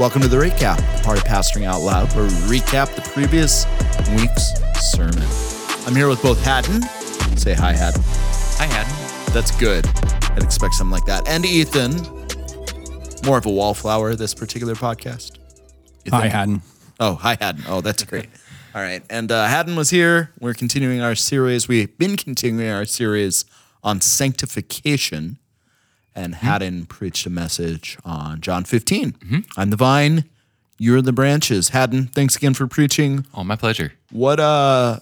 Welcome to the recap, the part of Pastoring Out Loud, where we recap the previous week's sermon. I'm here with both Haddon. Say hi, Haddon. Hi, Haddon. That's good. I'd expect something like that. And Ethan. More of a wallflower this particular podcast. You Hi, think? Haddon. Oh, hi, Haddon. Oh, that's great. All right. And uh, Haddon was here. We're continuing our series. We've been continuing our series on sanctification. And Haddon preached a message on John 15. I'm the vine, you're the branches. Haddon, thanks again for preaching. Oh, my pleasure. What uh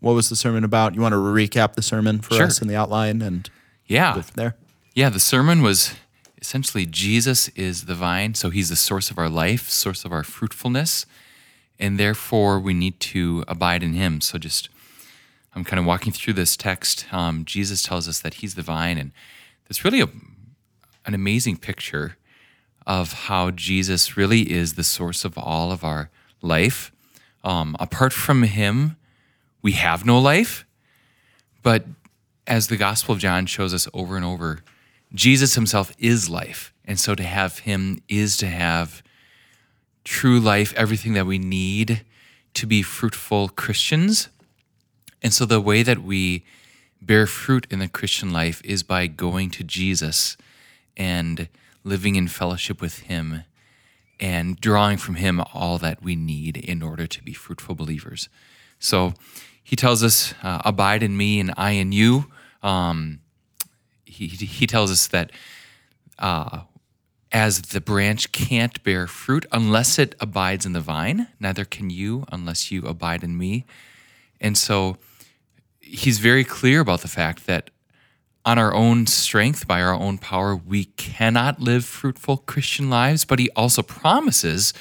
what was the sermon about? You want to recap the sermon for Sure. us in the outline and Yeah. go from there? Yeah, the sermon was essentially Jesus is the vine, so he's the source of our life, source of our fruitfulness, and therefore we need to abide in him. So just I'm kind of walking through this text. Um, Jesus tells us that he's the vine, and it's really a, an amazing picture of how Jesus really is the source of all of our life. Um, apart from him, we have no life. But as the Gospel of John shows us over and over, Jesus himself is life. And so to have him is to have true life, everything that we need to be fruitful Christians. And so the way that we bear fruit in the Christian life is by going to Jesus and living in fellowship with him and drawing from him all that we need in order to be fruitful believers. So he tells us, uh, Abide in me and I in you. Um, he, he tells us that uh, as the branch can't bear fruit unless it abides in the vine, neither can you unless you abide in me. And so he's very clear about the fact that on our own strength, by our own power, we cannot live fruitful Christian lives. But he also promises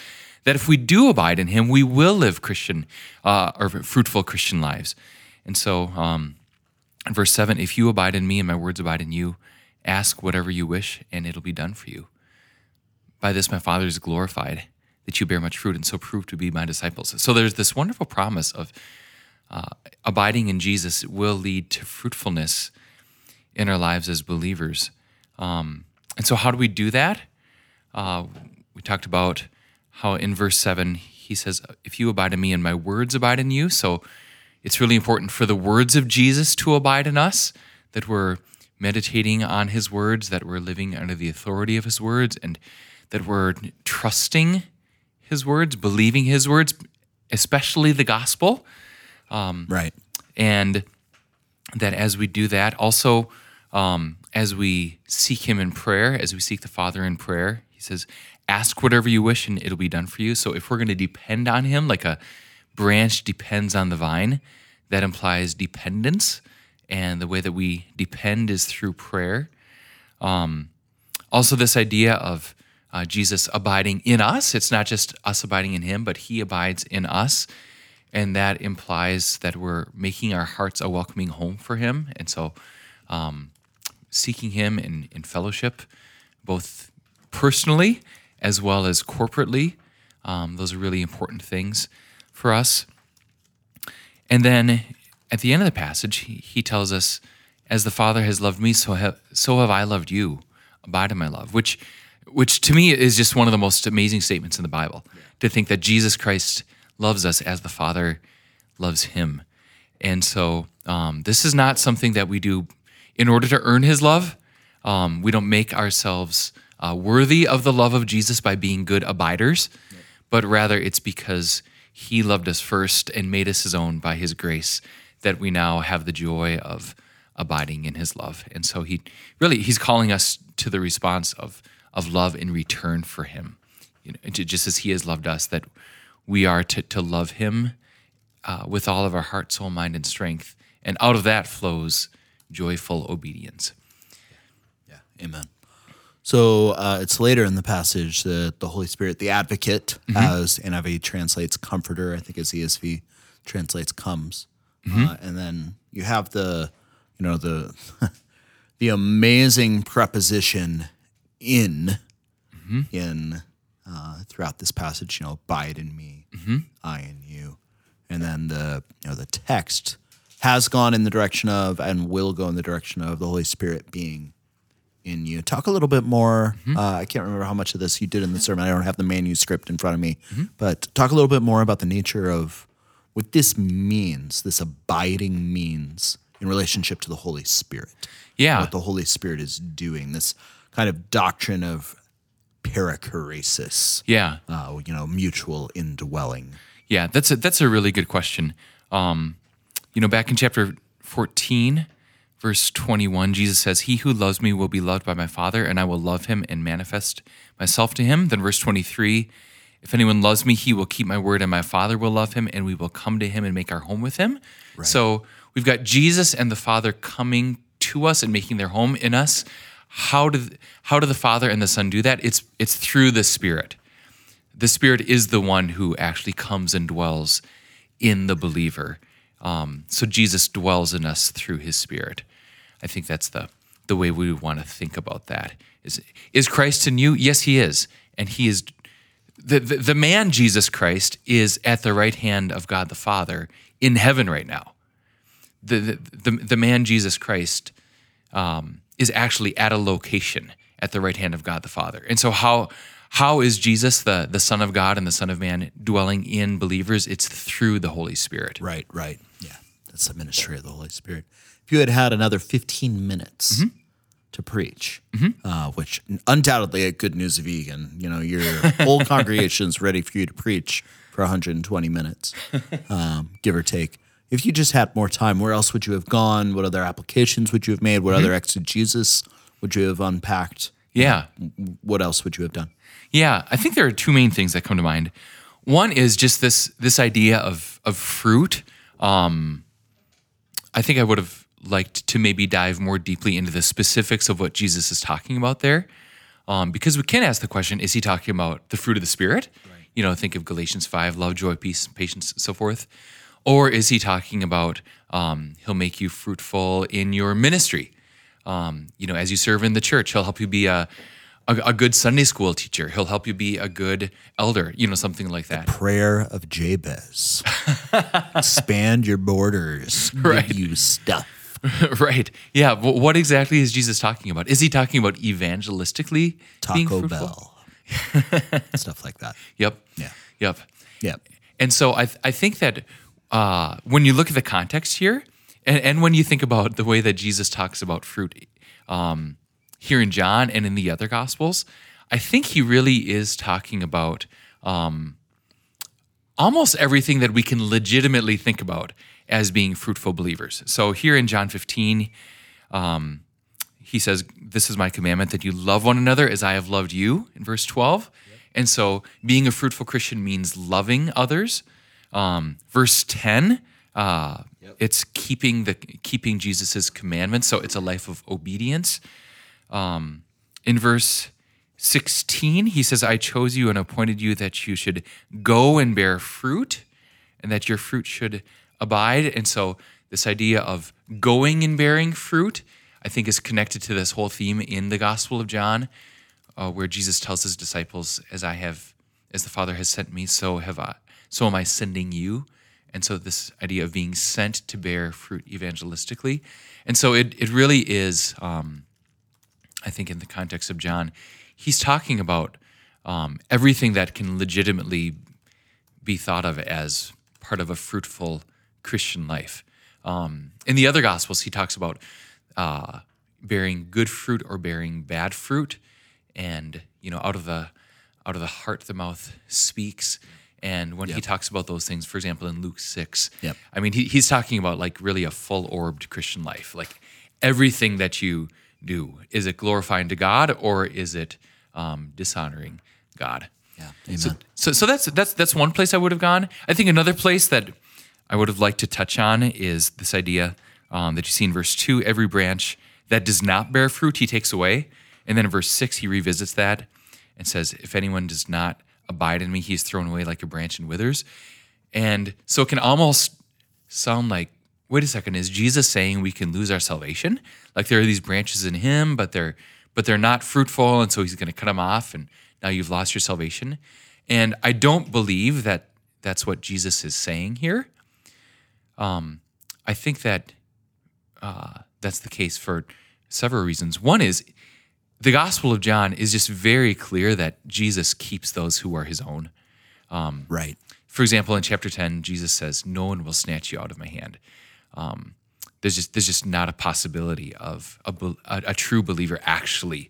that if we do abide in him, we will live Christian uh, or fruitful Christian lives. And so, um, verse 7, if you abide in me and my words abide in you, ask whatever you wish and it'll be done for you. By this, my Father is glorified, that you bear much fruit and so prove to be my disciples. So there's this wonderful promise of uh, abiding in Jesus will lead to fruitfulness in our lives as believers. Um, and so, how do we do that? Uh, we talked about how in verse 7 he says, If you abide in me and my words abide in you. So, it's really important for the words of Jesus to abide in us, that we're meditating on his words, that we're living under the authority of his words, and that we're trusting his words, believing his words, especially the gospel Right. and that as we do that, also um, as we seek Him in prayer, as we seek the Father in prayer, He says, "Ask whatever you wish, and it'll be done for you." So, if we're going to depend on Him, like a branch depends on the vine, that implies dependence, and the way that we depend is through prayer. Um, also, this idea of uh, Jesus abiding in us. It's not just us abiding in him, but he abides in us. And that implies that we're making our hearts a welcoming home for him. And so, um, seeking him in, in fellowship, both personally as well as corporately, um, those are really important things for us. And then at the end of the passage, he, he tells us, "As the Father has loved me, so have so have I loved you. Abide in my love." Which, which to me is just one of the most amazing statements in the Bible. To think that Jesus Christ loves us as the Father loves Him, and so um, this is not something that we do in order to earn His love. Um, we don't make ourselves uh, worthy of the love of Jesus by being good abiders, but rather it's because He loved us first and made us His own by His grace that we now have the joy of abiding in His love. And so He really He's calling us to the response of of love in return for Him, you know, ju- just as He has loved us, that we are to to love Him uh, with all of our heart, soul, mind, and strength, and out of that flows joyful obedience. Yeah. Amen. So uh, it's later in the passage that the Holy Spirit, the advocate, as NIV translates comforter, I think as ESV translates comes. Uh, and then you have the, you know, the the amazing preposition in in uh, throughout this passage, you know, abide in me, I in you. And then the you know the text has gone in the direction of and will go in the direction of the Holy Spirit being in you. Talk a little bit more. Mm-hmm. Uh, I can't remember how much of this you did in the sermon. I don't have the manuscript in front of me, Mm-hmm. but talk a little bit more about the nature of what this means, this abiding means in relationship to the Holy Spirit. Yeah. What the Holy Spirit is doing, this kind of doctrine of perichoresis, Yeah. uh, you know, mutual indwelling. Yeah, that's a that's a really good question. Um, you know, back in chapter 14, verse 21, Jesus says, He who loves me will be loved by my Father, and I will love him and manifest myself to him. Then verse 23, if anyone loves me, he will keep my word, and my Father will love him, and we will come to him and make our home with him. So we've got Jesus and the Father coming to us and making their home in us. How do how do the Father and the Son do that? It's it's through the Spirit the Spirit is the one who actually comes and dwells in the believer. Um, so Jesus dwells in us through His Spirit. I think that's the the way we want to think about that. Is is Christ in you? Yes, He is, and He is. The, the, the man Jesus Christ is at the right hand of God the Father in heaven right now. The, the, the, the man Jesus Christ um, is actually at a location at the right hand of God the Father. And so how how is Jesus the the Son of God and the Son of Man dwelling in believers? It's through the Holy Spirit. Right, right. That's the ministry of the Holy Spirit. If you had had another 15 minutes Mm-hmm. to preach, uh, which undoubtedly at Good News of Eagan, you know, your whole congregation's ready for you to preach for 120 minutes, um, give or take. If you just had more time, where else would you have gone? What other applications would you have made? What Mm-hmm. other exegesis would you have unpacked? Yeah. What else would you have done? Yeah, I think there are two main things that come to mind. One is just this this idea of of fruit. Um, I think I would have liked to maybe dive more deeply into the specifics of what Jesus is talking about there, um, because we can ask the question: Is he talking about the fruit of the spirit? You know, think of Galatians five: love, joy, peace, patience, so forth. Or is he talking about um, he'll make you fruitful in your ministry? Um, you know, as you serve in the church, he'll help you be a, a a good Sunday school teacher. He'll help you be a good elder. You know, something like that. The Prayer of Jabez. Expand your borders. Right. Give you stuff. right. Yeah. What exactly is Jesus talking about? Is he talking about evangelistically being Taco? Bell. Stuff like that. Yep. Yeah. Yep. Yep. And so I, th- I think that uh, when you look at the context here, and, and when you think about the way that Jesus talks about fruit um, here in John and in the other Gospels, I think he really is talking about um, almost everything that we can legitimately think about as being fruitful believers. So here in John 15, um, he says, This is my commandment that you love one another as I have loved you, in verse 12. And so being a fruitful Christian means loving others. Um, verse 10, uh, it's keeping the keeping Jesus's commandments. So it's a life of obedience. Um, in verse 16, he says, I chose you and appointed you that you should go and bear fruit and that your fruit should abide. And so, this idea of going and bearing fruit, I think, is connected to this whole theme in the Gospel of John, uh, where Jesus tells his disciples, As I have, as the Father has sent me, so have I, so am I sending you. And so, this idea of being sent to bear fruit evangelistically. And so, it, it really is. Um, I think in the context of John, he's talking about um, everything that can legitimately be thought of as part of a fruitful Christian life. Um, in the other Gospels, he talks about uh, bearing good fruit or bearing bad fruit, and you know, out of the out of the heart, the mouth speaks. And when he talks about those things, for example, in Luke six, Yep. I mean, he, he's talking about like really a full orbed Christian life, like everything that you do. Is it glorifying to God or is it um, dishonoring God? Yeah. Amen. So, so, so that's that's that's one place I would have gone. I think another place that I would have liked to touch on is this idea um, that you see in verse two: every branch that does not bear fruit, he takes away. And then in verse six, he revisits that and says, "If anyone does not abide in me, he is thrown away like a branch and withers." And so it can almost sound like, wait a second, is Jesus saying we can lose our salvation? Like there are these branches in him, but they're but they're not fruitful, and so he's going to cut them off, and now you've lost your salvation. And I don't believe that that's what Jesus is saying here. Um, I think that uh, that's the case for several reasons. One is the Gospel of John is just very clear that Jesus keeps those who are his own. Right. For example, in chapter 10, Jesus says, No one will snatch you out of my hand. Um, there's just there's just not a possibility of a, a, a true believer actually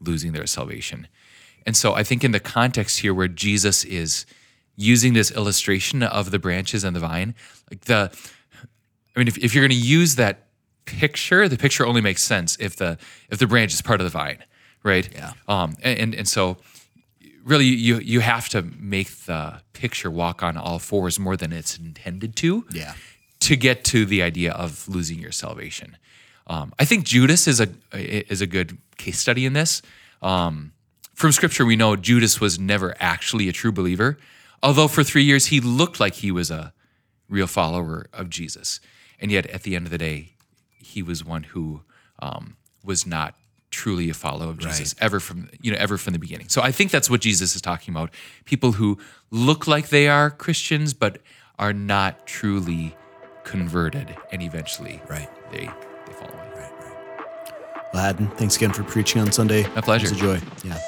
losing their salvation. And so I think in the context here where Jesus is using this illustration of the branches and the vine, like the I mean, if, if you're going to use that picture, the picture only makes sense if the if the branch is part of the vine, right? Yeah. Um, and and, and so really you you have to make the picture walk on all fours more than it's intended to Yeah. To get to the idea of losing your salvation. Um, I think Judas is a is a good case study in this. Um, from Scripture, we know Judas was never actually a true believer, although for three years he looked like he was a real follower of Jesus, and yet at the end of the day, he was one who um, was not truly a follower of Jesus ever from you know ever from the beginning. So I think that's what Jesus is talking about: people who look like they are Christians but are not truly converted, and eventually, Right. they they fall away. Well, Haddon, thanks again for preaching on Sunday. My pleasure. It's a joy. Yeah.